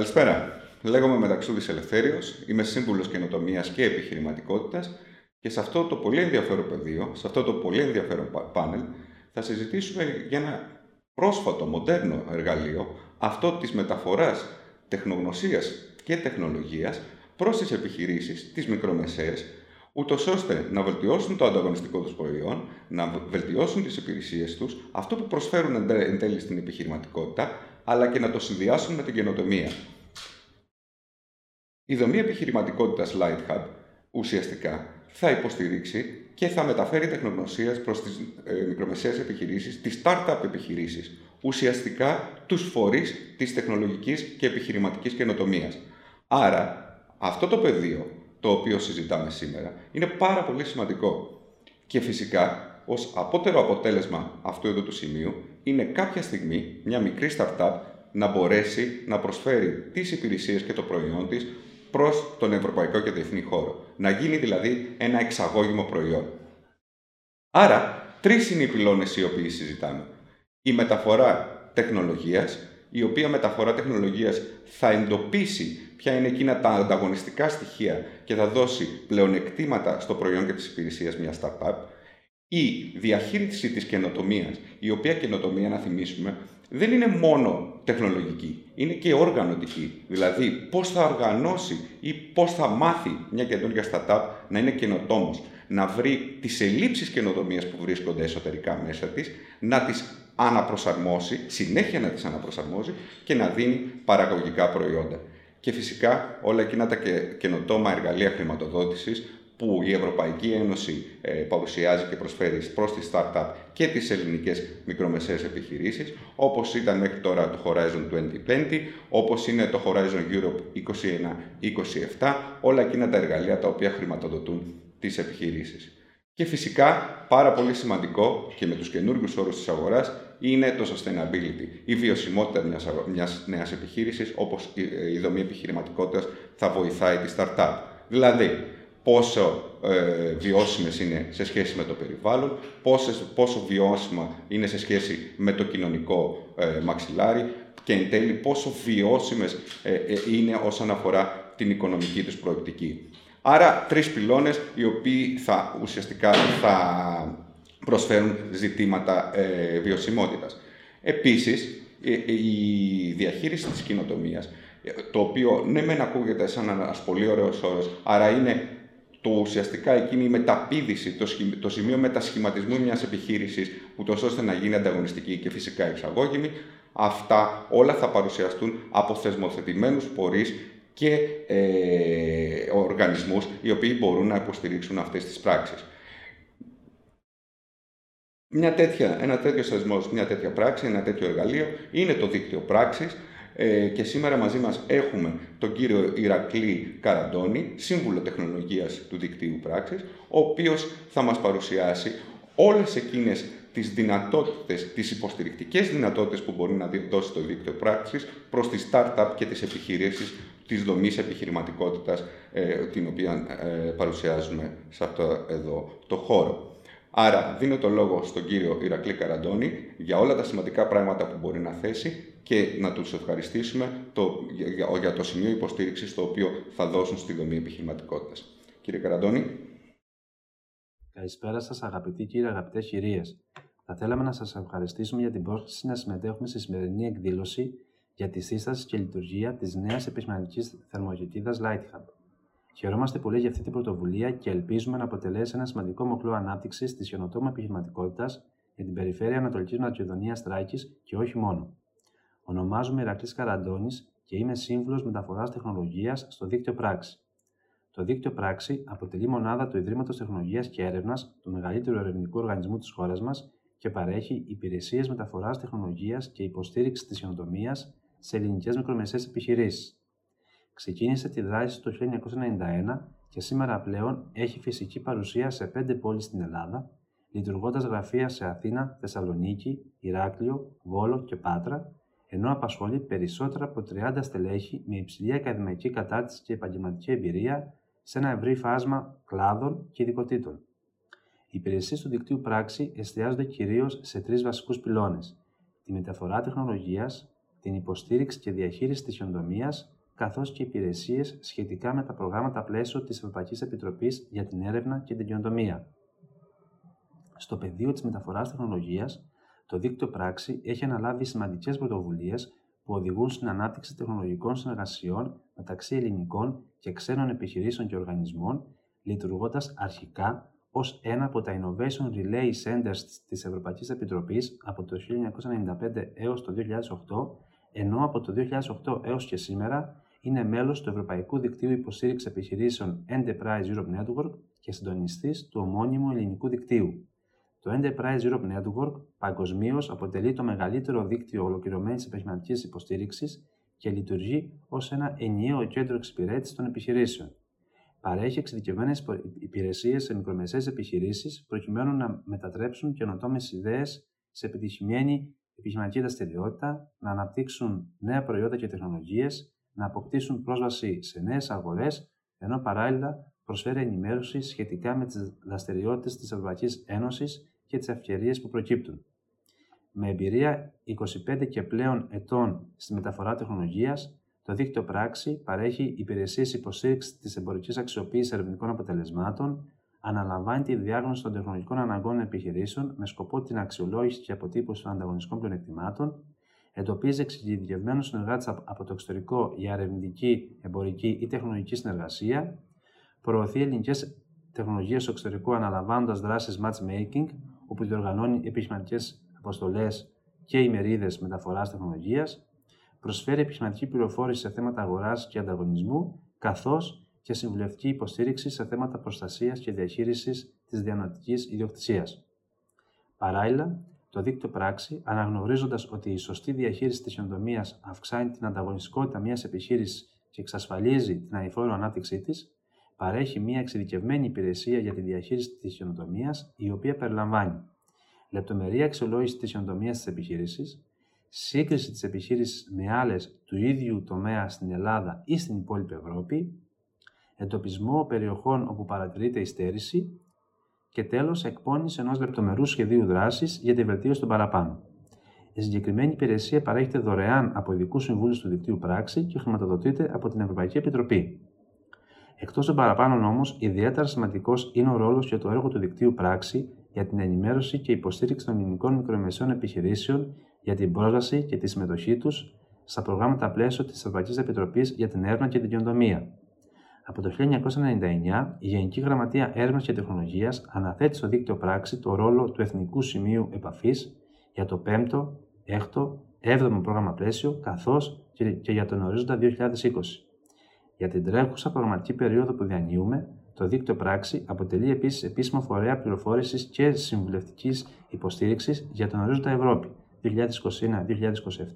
Καλησπέρα. Λέγομαι Μεταξούδης Ελευθέριος, είμαι σύμβουλος καινοτομίας και επιχειρηματικότητας και σε αυτό το πολύ ενδιαφέρον πεδίο, σε αυτό το πολύ ενδιαφέρον πάνελ, θα συζητήσουμε για ένα πρόσφατο, μοντέρνο εργαλείο, αυτό της μεταφοράς τεχνογνωσίας και τεχνολογίας προς τις επιχειρήσεις, τις μικρομεσαίες, ούτως ώστε να βελτιώσουν το ανταγωνιστικό τους προϊόν, να βελτιώσουν τις υπηρεσίες τους, αυτό που προσφέρουν εν τέλει στην επιχειρηματικότητα, αλλά και να το συνδυάσουν με την καινοτομία. Η δομή επιχειρηματικότητας Light Hub ουσιαστικά θα υποστηρίξει και θα μεταφέρει τεχνογνωσία προς τις ε, μικρομεσαίες επιχειρήσεις, τις startup επιχειρήσεις, ουσιαστικά τους φορείς της τεχνολογικής και επιχειρηματικής καινοτομίας. Άρα, αυτό το πεδίο το οποίο συζητάμε σήμερα είναι πάρα πολύ σημαντικό. Και φυσικά, ως απότερο αποτέλεσμα αυτού εδώ του σημείου, είναι κάποια στιγμή μια μικρή startup να μπορέσει να προσφέρει τις υπηρεσίες και το προϊόν της προς τον ευρωπαϊκό και διεθνή χώρο. Να γίνει δηλαδή ένα εξαγώγημο προϊόν. Άρα, τρεις είναι οι πυλώνες οι οποίοι συζητάμε. Η μεταφορά τεχνολογίας, η οποία μεταφορά τεχνολογίας θα εντοπίσει ποια είναι εκείνα τα ανταγωνιστικά στοιχεία και θα δώσει πλεονεκτήματα στο προϊόν και τις υπηρεσίες μιας startup, η διαχείριση της καινοτομίας, η οποία καινοτομία, να θυμίσουμε, δεν είναι μόνο τεχνολογική, είναι και οργανωτική. Δηλαδή, πώς θα οργανώσει ή πώς θα μάθει μια καινούργια startup να είναι καινοτόμος, να βρει τις ελλείψεις καινοτομίας που βρίσκονται εσωτερικά μέσα της, να τις αναπροσαρμόσει, συνέχεια να τις αναπροσαρμόζει και να δίνει παραγωγικά προϊόντα. Και φυσικά όλα εκείνα τα καινοτόμα εργαλεία χρηματοδότησης που η Ευρωπαϊκή Ένωση ε, παρουσιάζει και προσφέρει προς τις startup και τις ελληνικές μικρομεσαίες επιχειρήσεις, όπως ήταν μέχρι τώρα το Horizon 2020, όπως είναι το Horizon Europe 21-27, όλα εκείνα τα εργαλεία τα οποία χρηματοδοτούν τις επιχειρήσεις. Και φυσικά, πάρα πολύ σημαντικό και με τους καινούργιους όρους της αγοράς, είναι το sustainability, η βιωσιμότητα μιας, μιας νέας επιχείρησης, όπως η δομή επιχειρηματικότητας θα βοηθάει τη startup. Δηλαδή, πόσο ε, βιώσιμες είναι σε σχέση με το περιβάλλον, πόσο, πόσο βιώσιμα είναι σε σχέση με το κοινωνικό ε, μαξιλάρι και εν τέλει πόσο βιώσιμες ε, ε, είναι όσον αφορά την οικονομική τους προοπτική. Άρα, τρεις πυλώνες οι οποίοι θα ουσιαστικά θα προσφέρουν ζητήματα ε, βιωσιμότητας. Επίσης, η διαχείριση της κοινοτομίας, το οποίο ναι μεν ακούγεται σαν ένας πολύ ωραίος όρος, άρα είναι το ουσιαστικά εκείνη η μεταπίδηση, το, το σημείο μετασχηματισμού μιας επιχείρησης, ούτως ώστε να γίνει ανταγωνιστική και φυσικά εξαγώγημη, αυτά όλα θα παρουσιαστούν από θεσμοθετημένους φορείς και ε, οργανισμούς οι οποίοι μπορούν να υποστηρίξουν αυτές τις πράξεις. Μια τέτοια, ένα τέτοιο θεσμός, μια τέτοια πράξη, ένα τέτοιο εργαλείο είναι το δίκτυο πράξης ε, και σήμερα μαζί μας έχουμε τον κύριο Ηρακλή Καραντώνη, σύμβουλο τεχνολογίας του δικτύου πράξης, ο οποίος θα μας παρουσιάσει όλες εκείνες τις δυνατότητες, τις υποστηρικτικές δυνατότητες που μπορεί να δώσει το δίκτυο πράξης προς τις startup και τις επιχειρήσεις της δομής επιχειρηματικότητας ε, την οποία ε, παρουσιάζουμε σε αυτό εδώ το χώρο. Άρα δίνω το λόγο στον κύριο Ηρακλή Καραντώνη για όλα τα σημαντικά πράγματα που μπορεί να θέσει και να τους ευχαριστήσουμε το, για, για το σημείο υποστήριξης το οποίο θα δώσουν στη δομή επιχειρηματικότητας. Κύριε Καραντώνη. Καλησπέρα σας αγαπητοί κύριοι, αγαπητές κυρίες. Θα θέλαμε να σας ευχαριστήσουμε για την πρόσκληση να συμμετέχουμε στη σημερινή εκδήλωση για τη σύσταση και λειτουργία της νέας επιχειρηματικής θερμοκοιτίδας Lighthub. Χαιρόμαστε πολύ για αυτή την πρωτοβουλία και ελπίζουμε να αποτελέσει ένα σημαντικό μοχλό ανάπτυξης της χιονοτόμα επιχειρηματικότητας για την περιφέρεια Ανατολικής Μακεδονίας Τράκης και όχι μόνο. Ονομάζομαι Ηρακλής Καραντώνης και είμαι σύμβουλος μεταφοράς τεχνολογίας στο δίκτυο Πράξη. Το δίκτυο Πράξη αποτελεί μονάδα του Ιδρύματος Τεχνολογίας και Έρευνας, του μεγαλύτερου ερευνητικού οργανισμού της χώρας μας και παρέχει υπηρεσίες μεταφοράς τεχνολογίας και υποστήριξης της χιονοτομία σε ελληνικές μικρομεσαίες επιχειρήσεις. Ξεκίνησε τη δράση το 1991 και σήμερα πλέον έχει φυσική παρουσία σε πέντε πόλεις στην Ελλάδα, λειτουργώντας γραφεία σε Αθήνα, Θεσσαλονίκη, Ηράκλειο, Βόλο και Πάτρα, ενώ απασχολεί περισσότερα από 30 στελέχη με υψηλή ακαδημαϊκή κατάρτιση και επαγγελματική εμπειρία σε ένα ευρύ φάσμα κλάδων και ειδικοτήτων. Οι υπηρεσίες του δικτύου πράξη εστιάζονται κυρίως σε τρεις βασικούς πυλώνες: τη μεταφορά τεχνολογίας, την υποστήριξη και διαχείριση της χιοντομίας, καθώς και υπηρεσίες σχετικά με τα προγράμματα πλαίσιο της Ευρωπαϊκής Επιτροπής για την έρευνα και την χιοντομία. Στο πεδίο της μεταφοράς τεχνολογίας, το δίκτυο πράξη έχει αναλάβει σημαντικές πρωτοβουλίες που οδηγούν στην ανάπτυξη τεχνολογικών συνεργασιών μεταξύ ελληνικών και ξένων επιχειρήσεων και οργανισμών, λειτουργώντας αρχικά ως ένα από τα Innovation Relay Centers της Ευρωπαϊκής Επιτροπής από το 1995 έως το 2008, ενώ από το 2008 έως και σήμερα είναι μέλος του Ευρωπαϊκού Δικτύου Υποστήριξης Επιχειρήσεων Enterprise Europe Network και συντονιστής του ομώνυμου ελληνικού δικτύου. Το Enterprise Europe Network παγκοσμίως αποτελεί το μεγαλύτερο δίκτυο ολοκληρωμένης επιχειρηματική υποστήριξης και λειτουργεί ως ένα ενιαίο κέντρο εξυπηρέτησης των επιχειρήσεων. Παρέχει εξειδικευμένες υπηρεσίες σε μικρομεσαίες επιχειρήσεις προκειμένου να μετατρέψουν καινοτόμες ιδέες σε επιτυχημένη επιχειρηματική δραστηριότητα, να αναπτύξουν νέα προϊόντα και τεχνολογίες, να αποκτήσουν πρόσβαση σε νέες αγορές, ενώ παράλληλα προσφέρει ενημέρωση σχετικά με τις δραστηριότητες της Ευρωπαϊκής Ένωσης και τις ευκαιρίες που προκύπτουν. Με εμπειρία 25 και πλέον ετών στη μεταφορά τεχνολογίας, το δίκτυο πράξη παρέχει υπηρεσίες υποστήριξης της εμπορικής αξιοποίησης ερευνητικών αποτελεσμάτων, αναλαμβάνει τη διάγνωση των τεχνολογικών αναγκών επιχειρήσεων με σκοπό την αξιολόγηση και αποτύπωση των ανταγωνιστικών πλεονεκτημάτων, εντοπίζει εξειδικευμένους συνεργάτες από το εξωτερικό για ερευνητική, εμπορική ή τεχνολογική συνεργασία, προωθεί ελληνικές τεχνολογίες στο εξωτερικό αναλαμβάνοντας δράσεις matchmaking, όπου διοργανώνει επιχειρηματικές αποστολές και ημερίδες μεταφοράς τεχνολογίας, προσφέρει επιχειρηματική πληροφόρηση σε θέματα αγοράς και ανταγωνισμού, καθώς και συμβουλευτική υποστήριξη σε θέματα προστασίας και διαχείρισης της διανοητικής ιδιοκτησίας. Παράλληλα, το δίκτυο πράξη, αναγνωρίζοντας ότι η σωστή διαχείριση της οντομία αυξάνει την ανταγωνιστικότητα μιας επιχείρησης και εξασφαλίζει την αηφόρο ανάπτυξή της, παρέχει μια εξειδικευμένη υπηρεσία για τη διαχείριση της καινοτομία, η οποία περιλαμβάνει λεπτομερή αξιολόγηση της καινοτομία της επιχείρησης, σύγκριση της επιχείρησης με άλλες του ίδιου τομέα στην Ελλάδα ή στην υπόλοιπη Ευρώπη, εντοπισμό περιοχών όπου παρατηρείται η στέρηση και τέλος εκπόνηση ενός λεπτομερού σχεδίου δράσης για τη βελτίωση των παραπάνω. Η συγκεκριμένη υπηρεσία παρέχεται δωρεάν από ειδικού συμβούλους του δικτύου πράξη και χρηματοδοτείται από την Ευρωπαϊκή Επιτροπή. Εκτός των παραπάνω όμως, ιδιαίτερα σημαντικός είναι ο ρόλος και το έργο του δικτύου πράξη για την ενημέρωση και υποστήριξη των ελληνικών μικρομεσαίων επιχειρήσεων για την πρόσβαση και τη συμμετοχή τους στα προγράμματα πλαίσιο της Ευρωπαϊκής Επιτροπής για την Έρευνα και την Καινοτομία. Από το 1999, η Γενική Γραμματεία Έρευνας και Τεχνολογίας αναθέτει στο δίκτυο πράξη το ρόλο του Εθνικού Σημείου Επαφής για το 5ο, 6ο, 7ο πρόγραμμα πλαίσιο, καθώς και για τον ορίζοντα 2020. Για την τρέχουσα προγραμματική περίοδο που διανύουμε, το δίκτυο πράξη αποτελεί επίσης επίσημο φορέα πληροφόρησης και συμβουλευτικής υποστήριξης για τον ορίζοντα Ευρώπη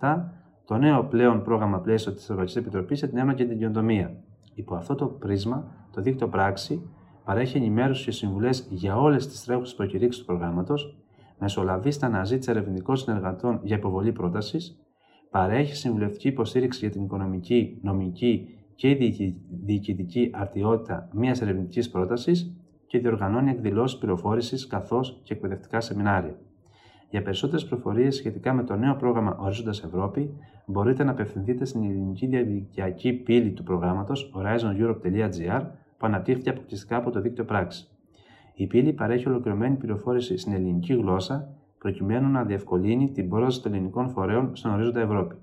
2021-2027, το νέο πλέον πρόγραμμα πλαίσιο της Ευρωπαϊκής Επιτροπής για την Έρευνα και την Κοινοτομία. Υπό αυτό το πρίσμα, το δίκτυο πράξη παρέχει ενημέρωση και συμβουλές για όλες τις τρέχουσες προκηρύξεις του προγράμματος, μεσολαβείς στα αναζήτηση ερευνητικών συνεργατών για υποβολή πρότασης, παρέχει συμβουλευτική υποστήριξη για την οικονομική, νομική και η διοικητική αρτιότητα μιας ερευνητικής πρότασης και διοργανώνει εκδηλώσεις πληροφόρησης καθώς και εκπαιδευτικά σεμινάρια. Για περισσότερες προφορίες σχετικά με το νέο πρόγραμμα Ορίζοντας Ευρώπη, μπορείτε να απευθυνθείτε στην ελληνική διαδικτυακή πύλη του προγράμματος horizoneurope.gr που αναπτύχθηκε αποκλειστικά από το δίκτυο πράξη. Η πύλη παρέχει ολοκληρωμένη πληροφόρηση στην ελληνική γλώσσα προκειμένου να διευκολύνει την πρόσβαση των ελληνικών φορέων στον ορίζοντα Ευρώπη.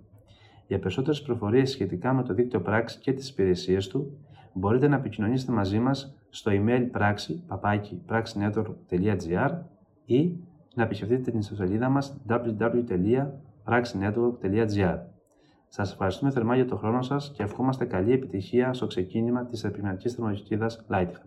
Για περισσότερες πληροφορίε σχετικά με το δίκτυο πράξη και τις υπηρεσίες του, μπορείτε να επικοινωνήσετε μαζί μας στο email πράξη ή να επισκεφτείτε την ιστοσελίδα μας www.praxinetwork.gr. Σας ευχαριστούμε θερμά για τον χρόνο σας και ευχόμαστε καλή επιτυχία στο ξεκίνημα της επιχειρηματικής θερμοκοιτίδας Lighthub.